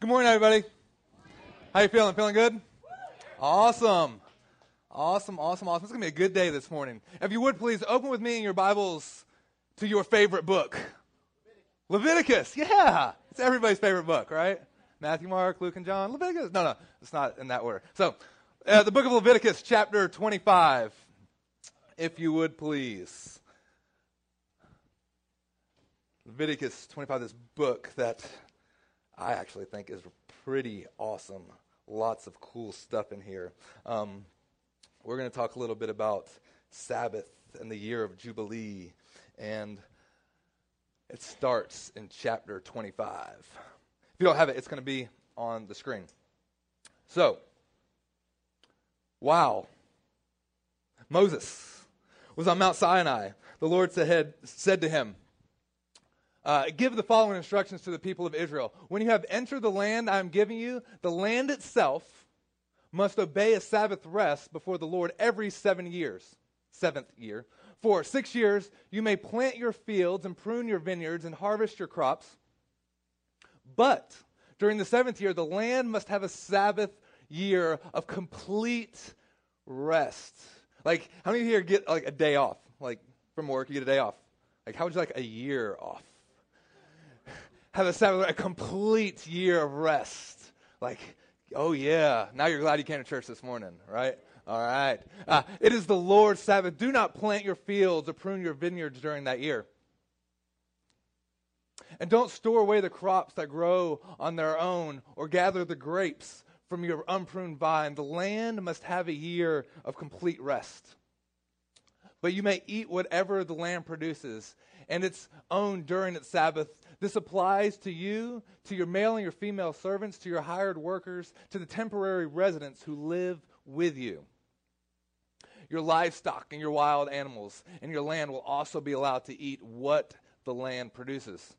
Good morning, everybody. How you feeling? Feeling good? Awesome. Awesome, awesome, awesome. It's going to be a good day this morning. If you would, please open with me in your Bibles to your favorite book. Leviticus. Yeah. It's everybody's favorite book, right? Matthew, Mark, Luke, and John. Leviticus. No, no. It's not in that order. So, uh, the book of Leviticus, chapter 25. If you would, please. Leviticus 25, this book that I actually think is pretty awesome. Lots of cool stuff in here. Um, we're going to talk a little bit about Sabbath and the year of Jubilee. And it starts in chapter 25. If you don't have it, it's going to be on the screen. So, wow. Moses was on Mount Sinai. The Lord said, said to him, uh, give the following instructions to the people of Israel. When you have entered the land I am giving you, the land itself must obey a Sabbath rest before the Lord every seven years. Seventh year. For six years you may plant your fields and prune your vineyards and harvest your crops. But during the seventh year, the land must have a Sabbath year of complete rest. Like, how many of you here get like a day off? Like from work, you get a day off. Like, how would you like a year off? Have a Sabbath, a complete year of rest. Like, oh yeah, now you're glad you came to church this morning, right? All right. Uh, it is the Lord's Sabbath. Do not plant your fields or prune your vineyards during that year. And don't store away the crops that grow on their own or gather the grapes from your unpruned vine. The land must have a year of complete rest. But you may eat whatever the land produces, and its own during its Sabbath this applies to you, to your male and your female servants, to your hired workers, to the temporary residents who live with you. Your livestock and your wild animals and your land will also be allowed to eat what the land produces.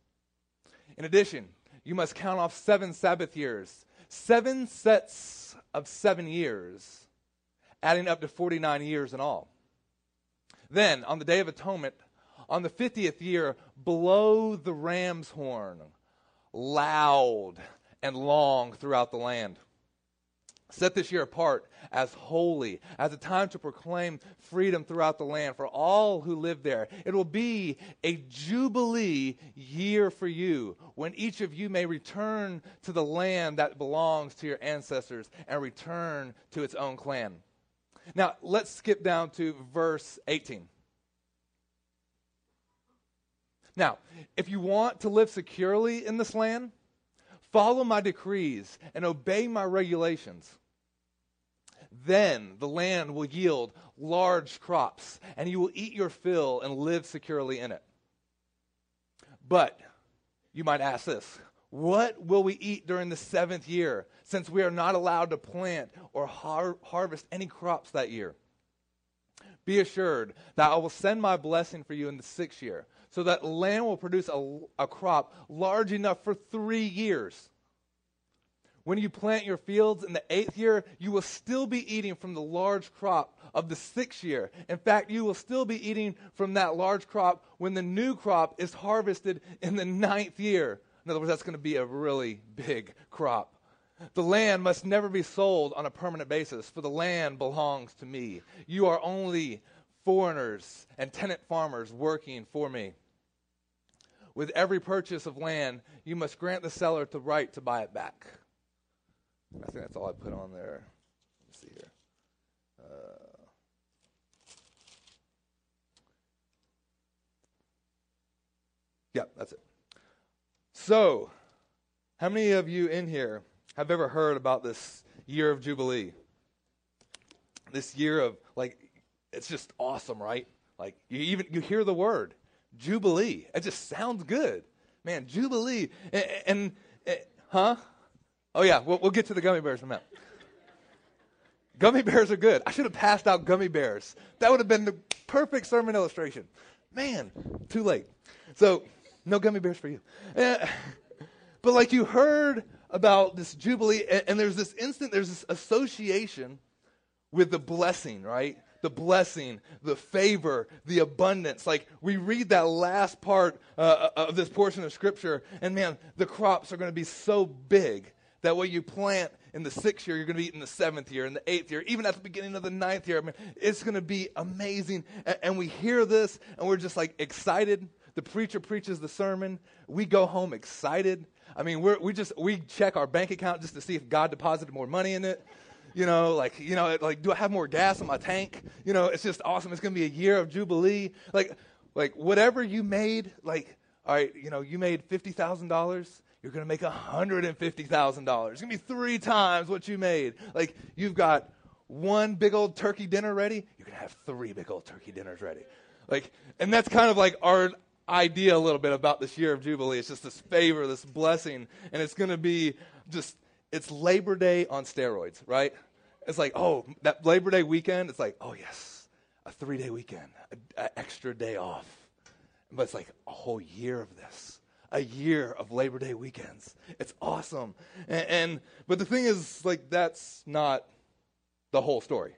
In addition, you must count off seven Sabbath years, seven sets of seven years, adding up to 49 years in all. Then, on the Day of Atonement, on the 50th year, blow the ram's horn loud and long throughout the land. Set this year apart as holy, as a time to proclaim freedom throughout the land for all who live there. It will be a jubilee year for you when each of you may return to the land that belongs to your ancestors and return to its own clan. Now, let's skip down to verse 18. Now, if you want to live securely in this land, follow my decrees and obey my regulations. Then the land will yield large crops, and you will eat your fill and live securely in it. But you might ask this what will we eat during the seventh year, since we are not allowed to plant or har- harvest any crops that year? Be assured that I will send my blessing for you in the sixth year so that land will produce a, a crop large enough for three years. When you plant your fields in the eighth year, you will still be eating from the large crop of the sixth year. In fact, you will still be eating from that large crop when the new crop is harvested in the ninth year. In other words, that's going to be a really big crop. The land must never be sold on a permanent basis, for the land belongs to me. You are only foreigners and tenant farmers working for me. With every purchase of land, you must grant the seller the right to buy it back. I think that's all I put on there. Let's see here. Uh, yeah, that's it. So, how many of you in here have ever heard about this year of Jubilee? This year of, like, it's just awesome, right? Like, you even you hear the word Jubilee. It just sounds good. Man, Jubilee. And, and, and huh? Oh, yeah, we'll, we'll, get to the gummy bears in a minute. Gummy bears are good. I should have passed out gummy bears. That would have been the perfect sermon illustration. Man, too late. So, no gummy bears for you. Uh, but like you heard about this Jubilee, and, and there's this instant, there's this association with the blessing, right? The blessing, the favor, the abundance. Like we read that last part uh, of this portion of Scripture, and man, the crops are going to be so big that what you plant in the sixth year, you're going to eat in the seventh year, in the eighth year, even at the beginning of the ninth year. I mean, it's going to be amazing. And, and we hear this and we're just like excited. The preacher preaches the sermon. We go home excited. I mean, we're, we just, we check our bank account just to see if God deposited more money in it. You know, like, you know, like, do I have more gas in my tank? You know, it's just awesome. It's going to be a year of Jubilee. Like, like whatever you made, like, all right, you know, you made $50,000 you're going to make $150,000. It's going to be three times what you made. Like, you've got one big old turkey dinner ready, you're going to have three big old turkey dinners ready. Like, and that's kind of like our idea a little bit about this year of Jubilee. It's just this favor, this blessing, and it's going to be just, it's Labor Day on steroids, right? It's like, oh, that Labor Day weekend, it's like, oh, yes, a three day weekend, an extra day off. But it's like a whole year of this a year of Labor Day weekends. It's awesome. And, and, but the thing is, like, that's not the whole story.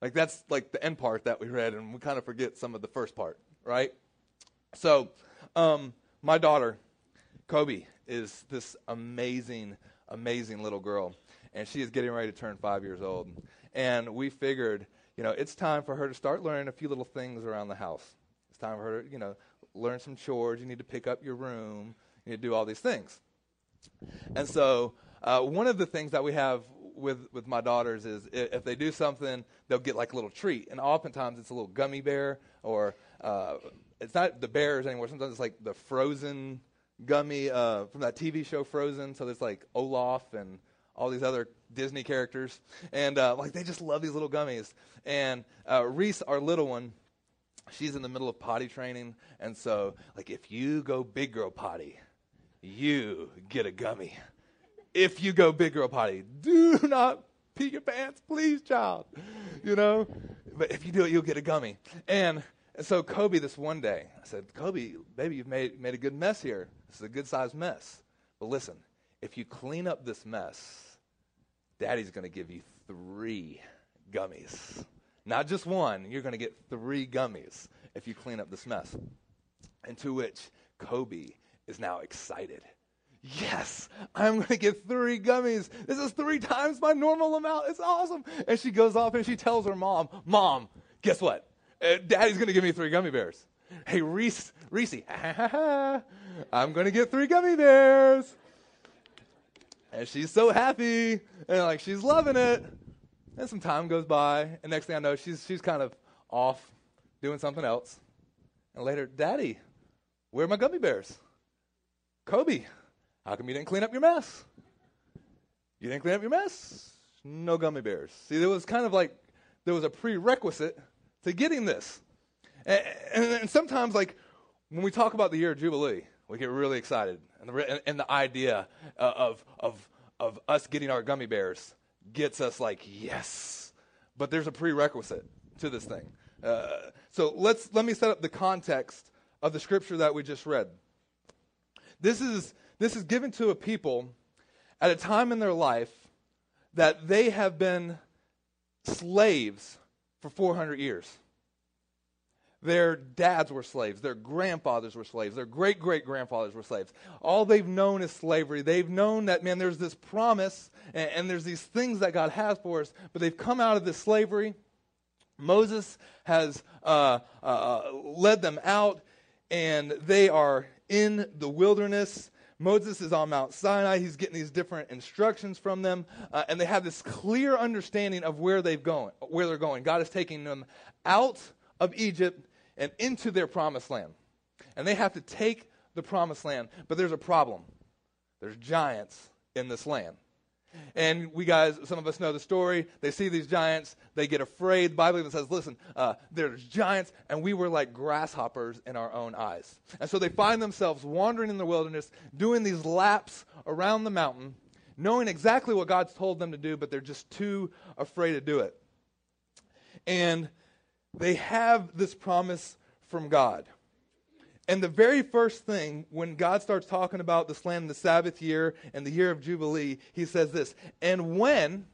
Like that's like the end part that we read, and we kind of forget some of the first part, right? So, um, my daughter, Kobe, is this amazing, amazing little girl, and she is getting ready to turn five years old. And we figured, you know, it's time for her to start learning a few little things around the house. It's time for her, to, you know, learn some chores. You need to pick up your room. You need to do all these things. And so, uh, one of the things that we have with with my daughters is if they do something, they'll get like a little treat, and oftentimes it's a little gummy bear, or uh, it's not the bears anymore. Sometimes it's like the frozen gummy uh, from that TV show Frozen. So there's like Olaf and all these other Disney characters, and uh, like they just love these little gummies. And uh, Reese, our little one, she's in the middle of potty training, and so like if you go big girl potty, you get a gummy. If you go big girl potty, do not pee your pants, please, child. You know, but if you do it, you'll get a gummy. And, and so Kobe, this one day, I said, Kobe, baby, you've made made a good mess here. This is a good sized mess. But listen, if you clean up this mess, Daddy's going to give you three gummies. Not just one, you're going to get three gummies if you clean up this mess. And to which Kobe is now excited. Yes, I'm going to get three gummies. This is three times my normal amount. It's awesome. And she goes off and she tells her mom, Mom, guess what? Uh, Daddy's going to give me three gummy bears. Hey, Reese, Reese, I'm going to get three gummy bears. And she's so happy and like she's loving it. And some time goes by, and next thing I know, she's, she's kind of off doing something else. And later, Daddy, where are my gummy bears? Kobe, how come you didn't clean up your mess? You didn't clean up your mess? No gummy bears. See, there was kind of like, there was a prerequisite to getting this. And, and, and sometimes, like, when we talk about the year of Jubilee, we get really excited. And the, and the idea of, of, of us getting our gummy bears gets us like, yes. But there's a prerequisite to this thing. Uh, so let's let me set up the context of the scripture that we just read. This is this is given to a people at a time in their life that they have been slaves for 400 years. Their dads were slaves. Their grandfathers were slaves. Their great great grandfathers were slaves. All they've known is slavery. They've known that, man, there's this promise and, and there's these things that God has for us, but they've come out of this slavery. Moses has uh, uh, uh led them out, and they are in the wilderness. Moses is on Mount Sinai. He's getting these different instructions from them, uh, and they have this clear understanding of where they've going, where they're going. God is taking them out of Egypt and into their promised land. And they have to take the promised land. But there's a problem there's giants in this land. And we guys, some of us know the story. They see these giants, they get afraid. The Bible even says, listen, uh, there's giants, and we were like grasshoppers in our own eyes. And so they find themselves wandering in the wilderness, doing these laps around the mountain, knowing exactly what God's told them to do, but they're just too afraid to do it. And they have this promise from God. And the very first thing, when God starts talking about this land, the Sabbath year, and the year of Jubilee, he says this And when,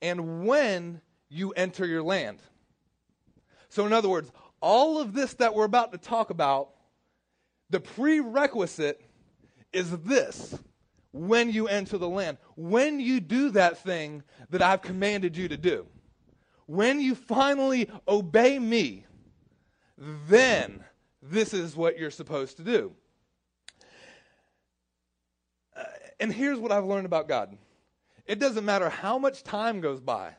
and when you enter your land. So, in other words, all of this that we're about to talk about, the prerequisite is this when you enter the land. When you do that thing that I've commanded you to do. When you finally obey me, then this is what you're supposed to do. Uh, and here's what I've learned about God it doesn't matter how much time goes by.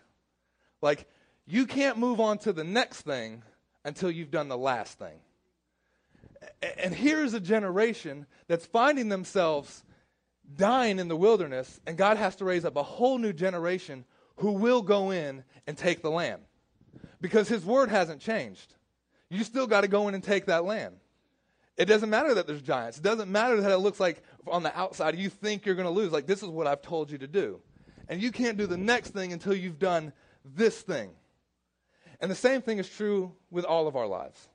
Like, you can't move on to the next thing until you've done the last thing. And here's a generation that's finding themselves dying in the wilderness, and God has to raise up a whole new generation who will go in and take the land. Because his word hasn't changed. You still got to go in and take that land. It doesn't matter that there's giants. It doesn't matter that it looks like on the outside you think you're going to lose. Like, this is what I've told you to do. And you can't do the next thing until you've done this thing. And the same thing is true with all of our lives.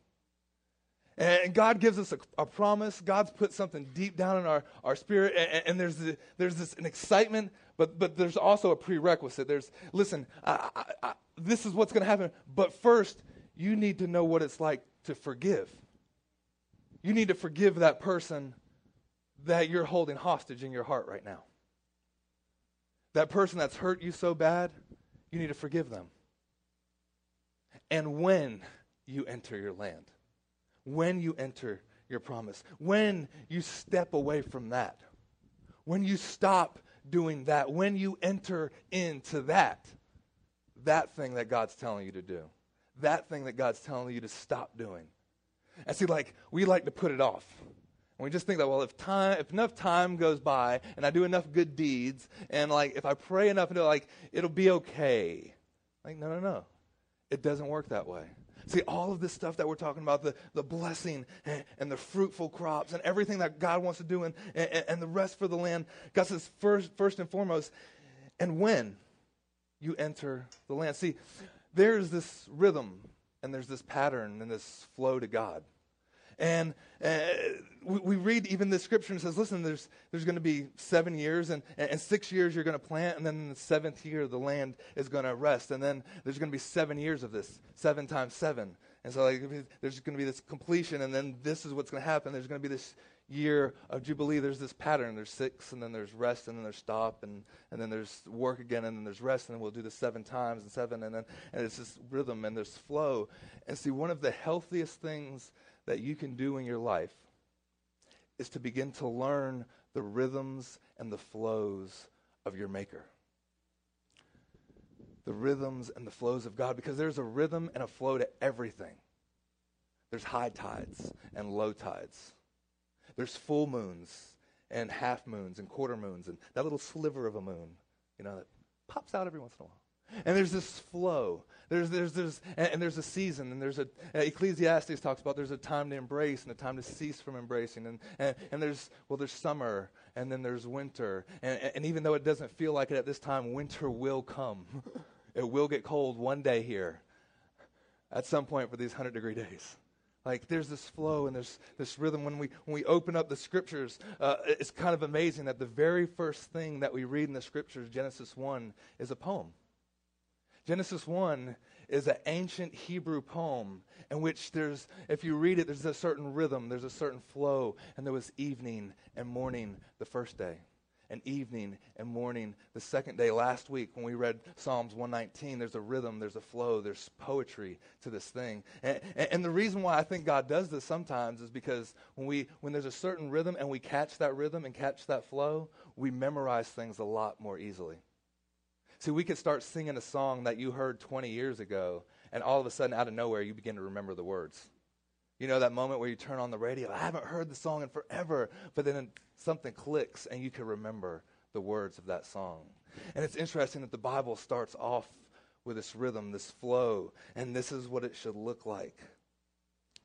And God gives us a, a, promise. God's put something deep down in our, our spirit, and, and there's, the, there's this an excitement, but, but there's also a prerequisite. There's, listen, I, I, I, this is what's going to happen, but first, you need to know what it's like to forgive. You need to forgive that person that you're holding hostage in your heart right now. That person that's hurt you so bad, you need to forgive them. And when you enter your land, when you enter your promise, when you step away from that, when you stop doing that, when you enter into that, that thing that God's telling you to do, that thing that God's telling you to stop doing. And see, like, we like to put it off. And we just think that, well, if time, if enough time goes by and I do enough good deeds, and like, if I pray enough, and like, it'll be okay. Like, no, no, no. It doesn't work that way. See, all of this stuff that we're talking about, the, the blessing and, and the fruitful crops and everything that God wants to do and, and, and the rest for the land, God says first, first and foremost, and when you enter the land. See, there's this rhythm and there's this pattern and this flow to God. And uh, we, we, read even the scripture and says, listen, there's, there's going to be seven years, and, and six years you're going to plant, and then in the seventh year the land is going to rest. And then there's going to be seven years of this, seven times seven. And so like, there's going to be this completion, and then this is what's going to happen. There's going to be this year of Jubilee. There's this pattern. There's six, and then there's rest, and then there's stop, and, and then there's work again, and then there's rest, and then we'll do this seven times and seven, and then and it's this rhythm, and there's flow. And see, one of the healthiest things that you can do in your life is to begin to learn the rhythms and the flows of your Maker. The rhythms and the flows of God, because there's a rhythm and a flow to everything. There's high tides and low tides. There's full moons and half moons and quarter moons and that little sliver of a moon, you know, that pops out every once in a while. And there's this flow. There's, there's, there's, and, and there's a season, and there's a, uh, Ecclesiastes talks about there's a time to embrace and a time to cease from embracing. And, and, and there's, well, there's summer, and then there's winter. And, and even though it doesn't feel like it at this time, winter will come. it will get cold one day here at some point for these 100 degree days. Like there's this flow and there's this rhythm. When we when we open up the scriptures, uh, it's kind of amazing that the very first thing that we read in the scriptures, Genesis one, is a poem. Genesis 1 is an ancient Hebrew poem in which there's, if you read it, there's a certain rhythm, there's a certain flow, and there was evening and morning the first day, and evening and morning the second day. Last week, when we read Psalms 119, there's a rhythm, there's a flow, there's poetry to this thing. And, and, the reason why I think God does this sometimes is because when, we, when there's a certain rhythm and we catch that rhythm and catch that flow, we memorize things a lot more easily. See, we could start singing a song that you heard 20 years ago, and all of a sudden, out of nowhere, you begin to remember the words. You know that moment where you turn on the radio, I haven't heard the song in forever, but then something clicks and you can remember the words of that song. And it's interesting that the Bible starts off with this rhythm, this flow, and this is what it should look like.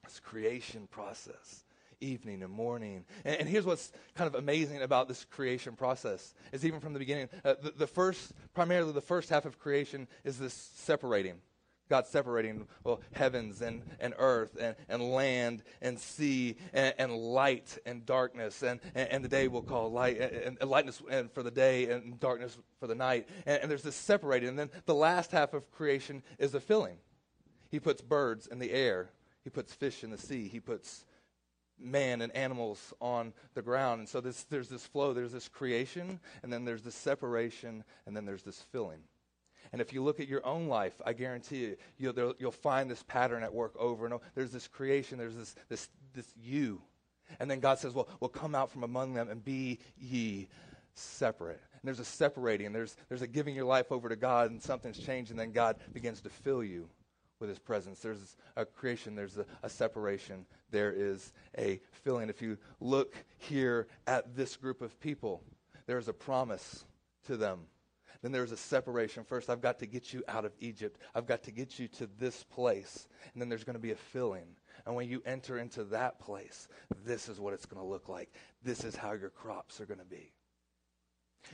This creation process evening and morning. And, and, here's what's kind of amazing about this creation process is even from the beginning, uh, the, the first, primarily the first half of creation is this separating. God separating well heavens and, and earth and, and land and sea and, and light and darkness and, and, and, the day we'll call light and, and lightness and for the day and darkness for the night and, and there's this separating and then the last half of creation is the filling. He puts birds in the air. He puts fish in the sea. He puts man and animals on the ground. And so this, there's this flow, there's this creation, and then there's this separation, and then there's this filling. And if you look at your own life, I guarantee you, you'll, you'll find this pattern at work over and over. There's this creation, there's this, this, this you. And then God says, well, well, come out from among them and be ye separate. And there's a separating, there's, there's a giving your life over to God, and something's changed, and then God begins to fill you with his presence. There's a creation, there's a, a, separation, there is a filling. If you look here at this group of people, there's a promise to them then there's a separation. First, I've got to get you out of Egypt. I've got to get you to this place. And then there's going to be a filling. And when you enter into that place, this is what it's going to look like. This is how your crops are going to be.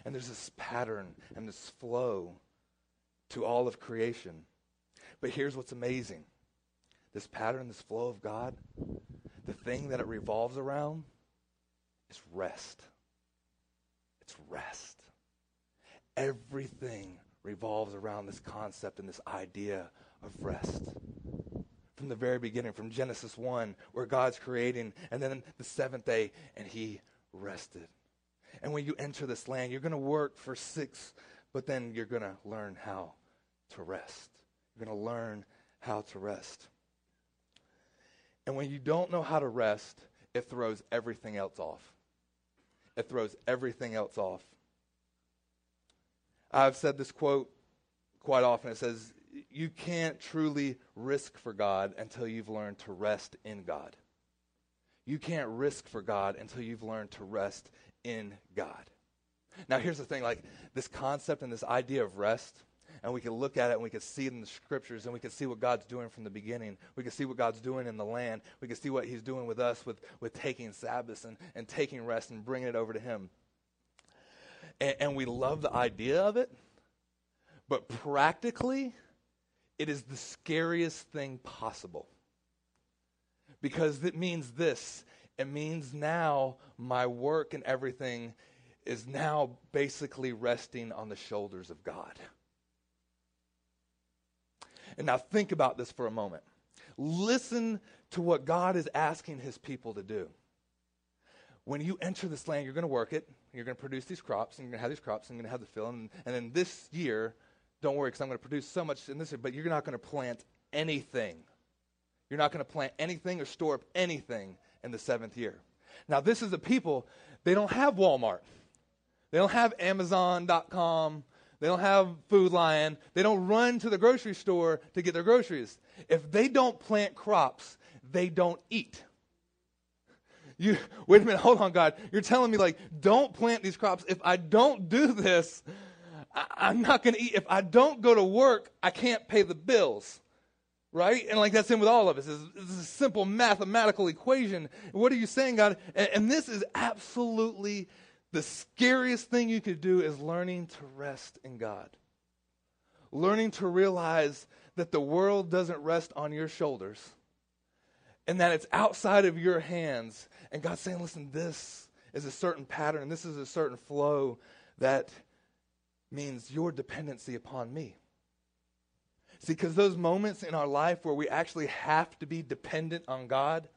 And there's this pattern and this flow to all of creation. But here's what's amazing this pattern, this flow of God, the thing that it revolves around is rest. It's rest. Everything revolves around this concept and this idea of rest. From the very beginning, from Genesis 1, where God's creating, and then the seventh day, and He rested. And when you enter this land, you're going to work for six, but then you're going to learn how to rest. You're going to learn how to rest. And when you don't know how to rest, it throws everything else off. It throws everything else off. I've said this quote quite often. It says, You can't truly risk for God until you've learned to rest in God. You can't risk for God until you've learned to rest in God. Now, here's the thing like this concept and this idea of rest, and we can look at it and we can see it in the scriptures and we can see what God's doing from the beginning. We can see what God's doing in the land. We can see what He's doing with us with, with taking Sabbaths and, and taking rest and bringing it over to Him and, and we love the idea of it, but practically, it is the scariest thing possible. Because it means this it means now my work and everything is now basically resting on the shoulders of God. And now think about this for a moment. Listen to what God is asking his people to do. When you enter this land, you're going to work it, you're going to produce these crops, and you're going to have these crops, and you're going to have the fill. And, and then this year, don't worry, because I'm going to produce so much in this year, but you're not going to plant anything. You're not going to plant anything or store up anything in the seventh year. Now, this is a people, they don't have Walmart. They don't have Amazon.com. They don't have Food Lion. They don't run to the grocery store to get their groceries. If they don't plant crops, they don't eat. You wait a minute, hold on, God. You're telling me like, don't plant these crops. If I don't do this, I, am not going to eat. If I don't go to work, I can't pay the bills. Right? And like that's in with all of us. This is a simple mathematical equation. What are you saying, God? And, and this is absolutely the scariest thing you could do is learning to rest in God. Learning to realize that the world doesn't rest on your shoulders and that it's outside of your hands. And God's saying, listen, this is a certain pattern, this is a certain flow that means your dependency upon me. See, because those moments in our life where we actually have to be dependent on God,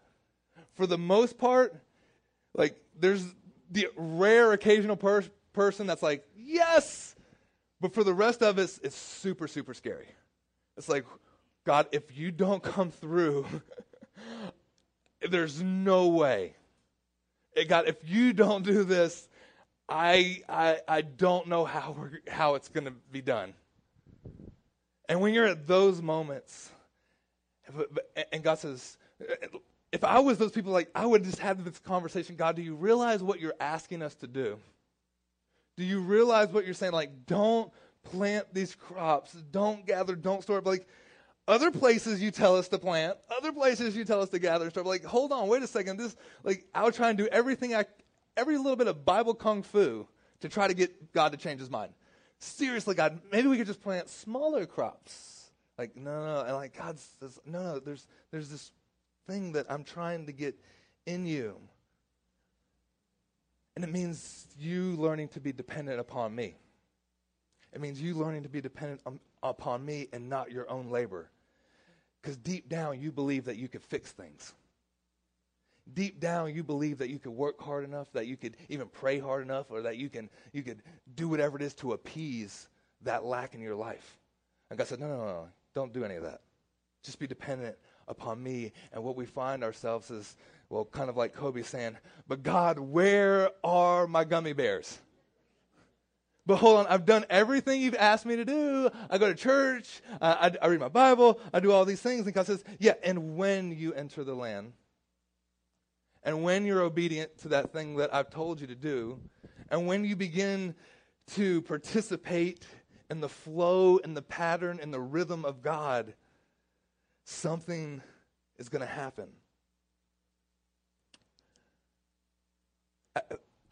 for the most part, like there's the rare occasional per- person that's like, yes, but for the rest of us, it's super, super scary. It's like, God, if you don't come through, there's no way. God, if you don't do this, I, I, I don't know how, we're, how it's going to be done. And when you're at those moments, and God says, if I was those people, like I would just have this conversation. God, do you realize what you're asking us to do? Do you realize what you're saying? Like, don't plant these crops, don't gather, don't store. Like, other places you tell us to plant, other places you tell us to gather stuff. Like, hold on, wait a second. This, like, I'll try and do everything I, every little bit of Bible kung fu to try to get God to change His mind. Seriously, God, maybe we could just plant smaller crops. Like, no, no, and like God says, no, no. There's, there's this thing that I'm trying to get in you, and it means you learning to be dependent upon me. It means you learning to be dependent on, upon me and not your own labor. Because deep down, you believe that you could fix things. deep down you believe that you could work hard enough, that you could even pray hard enough, or that you can you could do whatever it is to appease that lack in your life. And God said, No, no, no, no. don't do any of that. Just be dependent upon me. And what we find ourselves is, well, kind of like Kobe saying, But God, where are my gummy bears? But hold on, I've done everything you've asked me to do. I go to church, uh, I, I read my Bible, I do all these things. And God says, Yeah, and when you enter the land, and when you're obedient to that thing that I've told you to do, and when you begin to participate in the flow and the pattern and the rhythm of God, something is going to happen.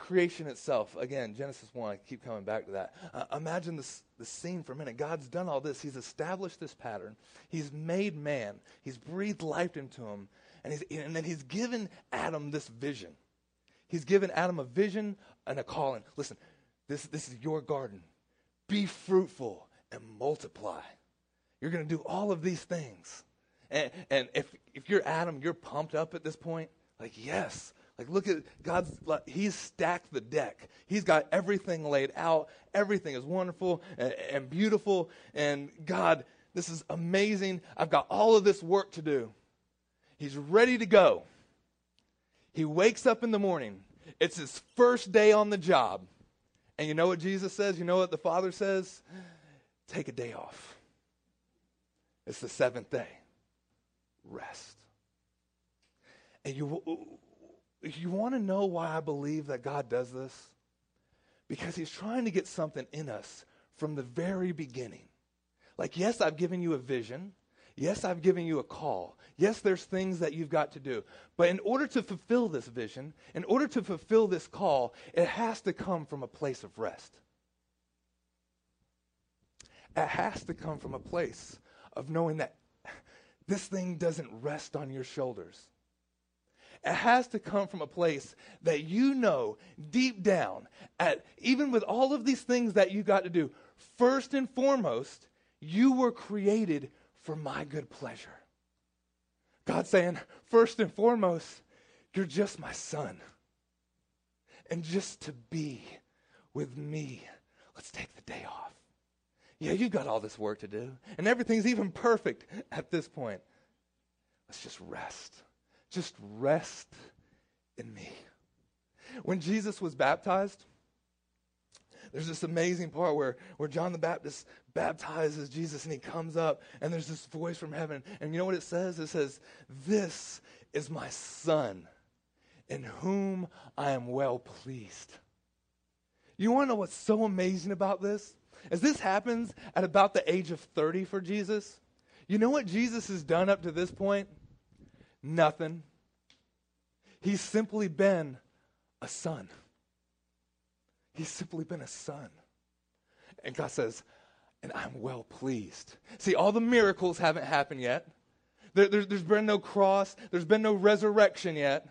Creation itself, again, Genesis 1, I keep coming back to that. Uh, imagine this, this scene for a minute. God's done all this. He's established this pattern. He's made man. He's breathed life into him. And, he's, and then he's given Adam this vision. He's given Adam a vision and a calling. Listen, this, this is your garden. Be fruitful and multiply. You're going to do all of these things. And, and if, if you're Adam, you're pumped up at this point. Like, yes. Like, look at God's, He's stacked the deck. He's got everything laid out. Everything is wonderful and, and beautiful. And God, this is amazing. I've got all of this work to do. He's ready to go. He wakes up in the morning. It's his first day on the job. And you know what Jesus says? You know what the Father says? Take a day off. It's the seventh day. Rest. And you, you want to know why I believe that God does this? Because He's trying to get something in us from the very beginning. Like, yes, I've given you a vision. Yes, I've given you a call. Yes, there's things that you've got to do. But in order to fulfill this vision, in order to fulfill this call, it has to come from a place of rest. It has to come from a place of knowing that this thing doesn't rest on your shoulders. It has to come from a place that you know deep down, at even with all of these things that you got to do, first and foremost, you were created for my good pleasure. God saying, first and foremost, you're just my son. And just to be with me, let's take the day off. Yeah, you got all this work to do, and everything's even perfect at this point. Let's just rest. Just rest in me. When Jesus was baptized, there's this amazing part where, where John the Baptist baptizes Jesus and he comes up and there's this voice from heaven. And you know what it says? It says, This is my son in whom I am well pleased. You want to know what's so amazing about this? As this happens at about the age of 30 for Jesus, you know what Jesus has done up to this point? Nothing. He's simply been a son. He's simply been a son. And God says, and I'm well pleased. See, all the miracles haven't happened yet. There, there, has been no cross, there's been no resurrection yet.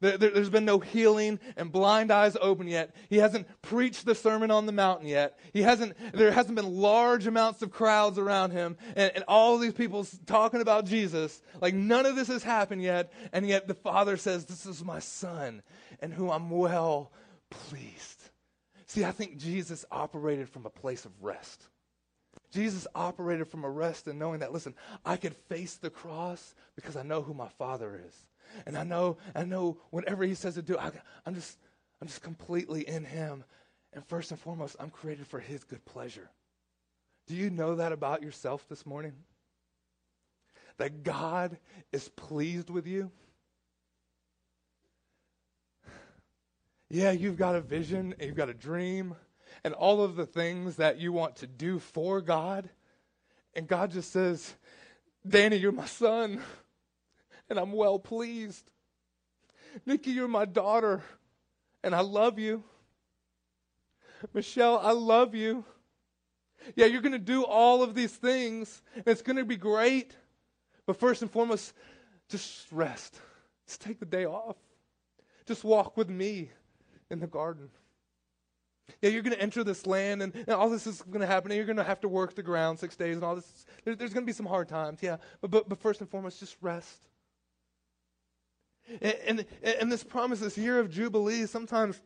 There, there, has been no healing and blind eyes open yet. He hasn't preached the Sermon on the Mountain yet. He hasn't, there hasn't been large amounts of crowds around him and, and all these people talking about Jesus. Like none of this has happened yet. And yet the Father says, This is my Son and who I'm well pleased. See, I think Jesus operated from a place of rest. Jesus operated from a rest and knowing that, listen, I could face the cross because I know who my Father is. And I know, I know whatever he says to do, I, I'm just, I'm just completely in him. And first and foremost, I'm created for his good pleasure. Do you know that about yourself this morning? That God is pleased with you? Yeah, you've got a vision, and you've got a dream, and all of the things that you want to do for God. And God just says, Danny, you're my son, and I'm well pleased. Nikki, you're my daughter, and I love you. Michelle, I love you. Yeah, you're going to do all of these things, and it's going to be great. But first and foremost, just rest. Just take the day off. Just walk with me in the garden. Yeah, you're going to enter this land, and, and all this is going to happen. And you're going to have to work the ground six days, and all this. There, there's going to be some hard times, yeah. But, but, but first and foremost, just rest. And, and, and this promise, this year of Jubilee, sometimes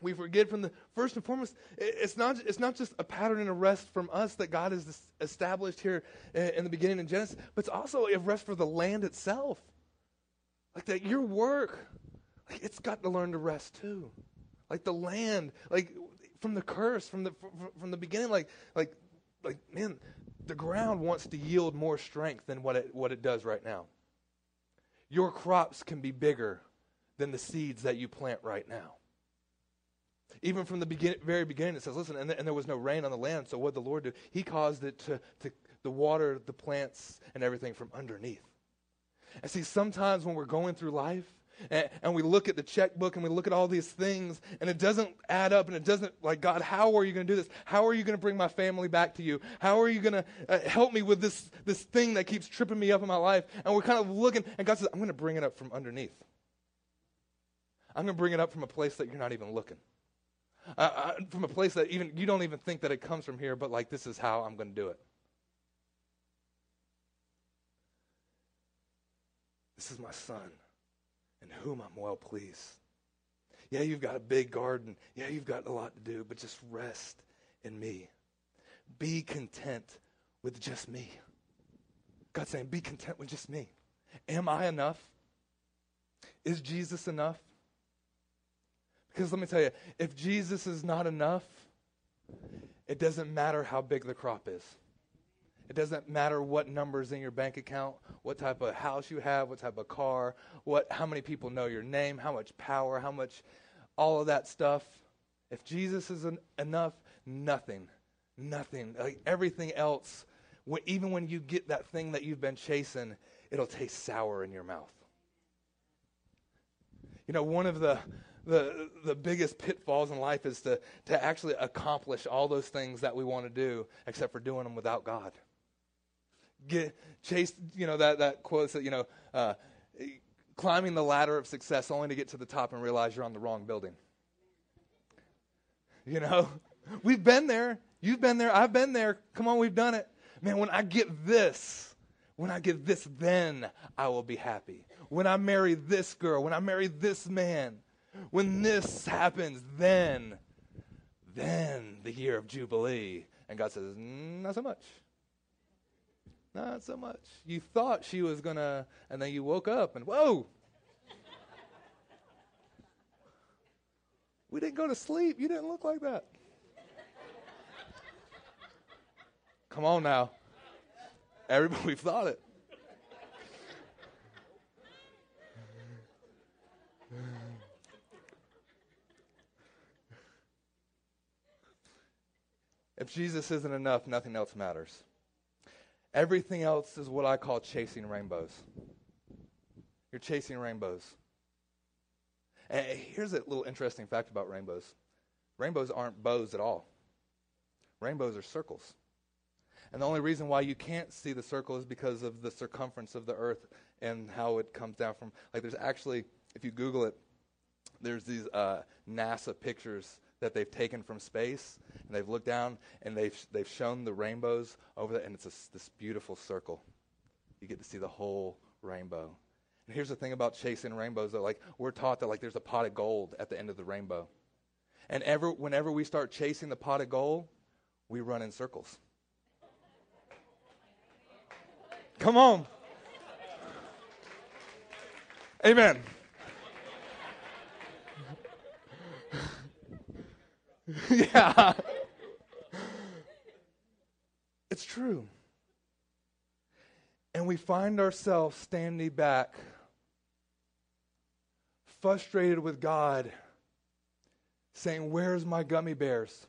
we forget from the first and foremost, it's not, it's not just a pattern and a rest from us that God has established here in the beginning in Genesis, but it's also a rest for the land itself. Like that, your work, like it's got to learn to rest too. Like the land, like from the curse, from the from, from the beginning, like like like man, the ground wants to yield more strength than what it what it does right now. Your crops can be bigger than the seeds that you plant right now. Even from the begin- very beginning, it says, listen, and, th- and there was no rain on the land, so what did the Lord do? He caused it to, to the water, the plants, and everything from underneath. And see, sometimes when we're going through life, and, and, we look at the checkbook and we look at all these things and it doesn't add up and it doesn't like god how are you going to do this? How are you going to bring my family back to you? How are you going to uh, help me with this this thing that keeps tripping me up in my life? And we're kind of looking and god says i'm going to bring it up from underneath. I'm going to bring it up from a place that you're not even looking. Uh, uh, from a place that even you don't even think that it comes from here but like this is how i'm going to do it. This is my son in whom I'm well pleased. Yeah, you've got a big garden. Yeah, you've got a lot to do, but just rest in me. Be content with just me. God's saying, be content with just me. Am I enough? Is Jesus enough? Because let me tell you, if Jesus is not enough, it doesn't matter how big the crop is. It doesn't matter what numbers in your bank account, what type of house you have, what type of car, what how many people know your name, how much power, how much all of that stuff. If Jesus is not enough, nothing, nothing, like everything else, even when you get that thing that you've been chasing, it'll taste sour in your mouth. You know, one of the the the biggest pitfalls in life is to to actually accomplish all those things that we want to do, except for doing them without God get chased, you know, that, that quote that, you know, uh, climbing the ladder of success only to get to the top and realize you're on the wrong building. You know, we've been there. You've been there. I've been there. Come on, we've done it. Man, when I get this, when I get this, then I will be happy. When I marry this girl, when I marry this man, when this happens, then, then the year of Jubilee. And God says, not so much. Not so much. You thought she was going to, and then you woke up and, whoa. we didn't go to sleep. You didn't look like that. Come on now. Everybody, thought it. If Jesus isn't enough, nothing else matters. Everything else is what I call chasing rainbows. You're chasing rainbows. And here's a little interesting fact about rainbows rainbows aren't bows at all, rainbows are circles. And the only reason why you can't see the circle is because of the circumference of the earth and how it comes down from. Like, there's actually, if you Google it, there's these uh, NASA pictures that they've taken from space, and they've looked down and they've they've shown the rainbows over there, and it's a, this beautiful circle. You get to see the whole rainbow. And here's the thing about chasing rainbows: though, like we're taught that like there's a pot of gold at the end of the rainbow, and ever whenever we start chasing the pot of gold, we run in circles. Come on. Amen. yeah. It's true. And we find ourselves standing back, frustrated with God, saying, Where's my gummy bears?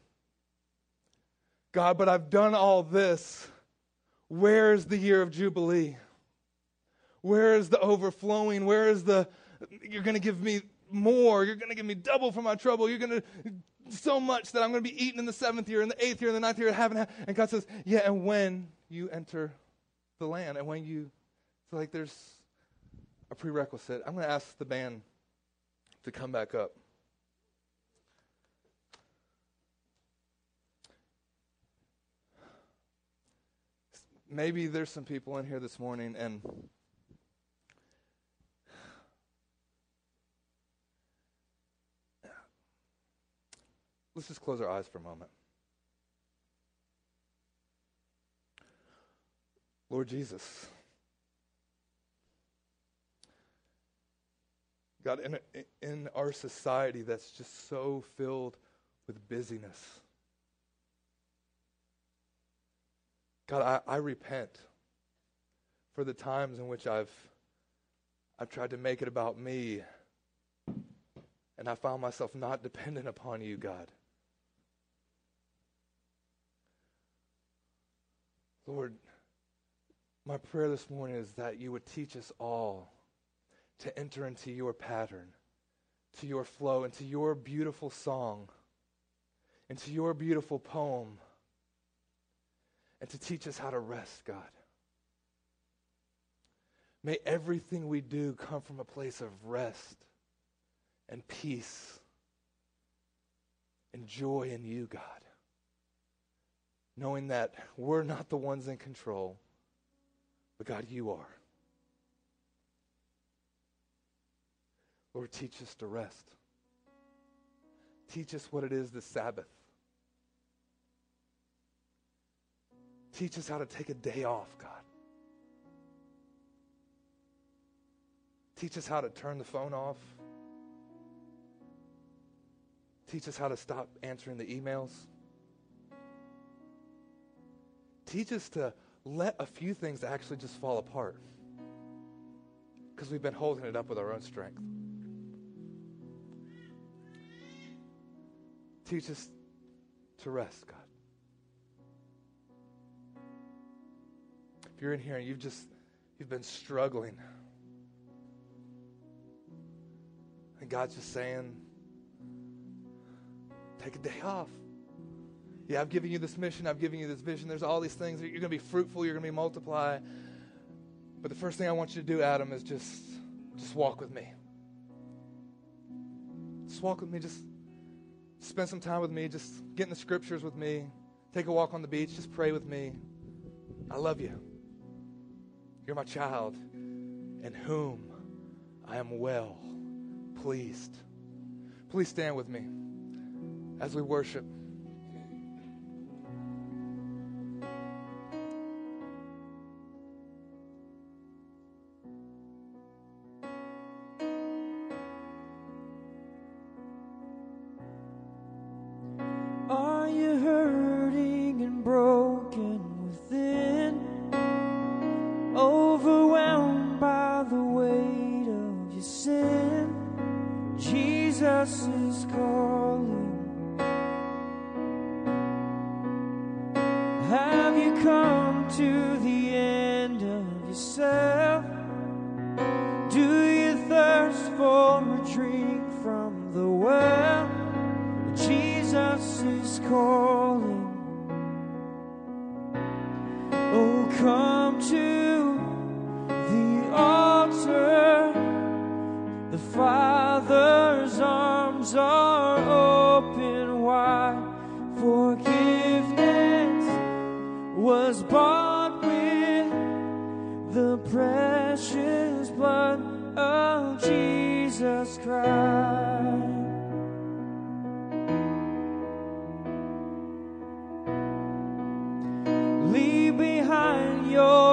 God, but I've done all this. Where's the year of Jubilee? Where is the overflowing? Where is the, you're going to give me more. You're going to give me double for my trouble. You're going to so much that I'm going to be eaten in the seventh year, in the eighth year, in the ninth year, and haven't. And God says, yeah, and when you enter the land, and when you, so like there's a prerequisite. I'm going to ask the band to come back up. Maybe there's some people in here this morning and let's just close our eyes for a moment. Lord Jesus. God, in, in our society that's just so filled with busyness, God, I, I repent for the times in which I've, I've tried to make it about me and I found myself not dependent upon you, God. Lord, my prayer this morning is that you would teach us all to enter into your pattern, to your flow, into your beautiful song, into your beautiful poem, and to teach us how to rest, God. May everything we do come from a place of rest and peace and joy in you, God. Knowing that we're not the ones in control, but God, you are. Lord, teach us to rest. Teach us what it is the Sabbath. Teach us how to take a day off, God. Teach us how to turn the phone off. Teach us how to stop answering the emails. Teach us to let a few things actually just fall apart because we've been holding it up with our own strength. Teach us to rest, God. If you're in here and you've just you've been struggling, and God's just saying, take a day off. Yeah, I've given you this mission, I've given you this vision. There's all these things. You're going to be fruitful, you're going to be multiply. But the first thing I want you to do, Adam, is just just walk with me. Just walk with me, just spend some time with me, just get in the scriptures with me, take a walk on the beach, just pray with me. I love you. You're my child, in whom I am well pleased. Please stand with me as we worship.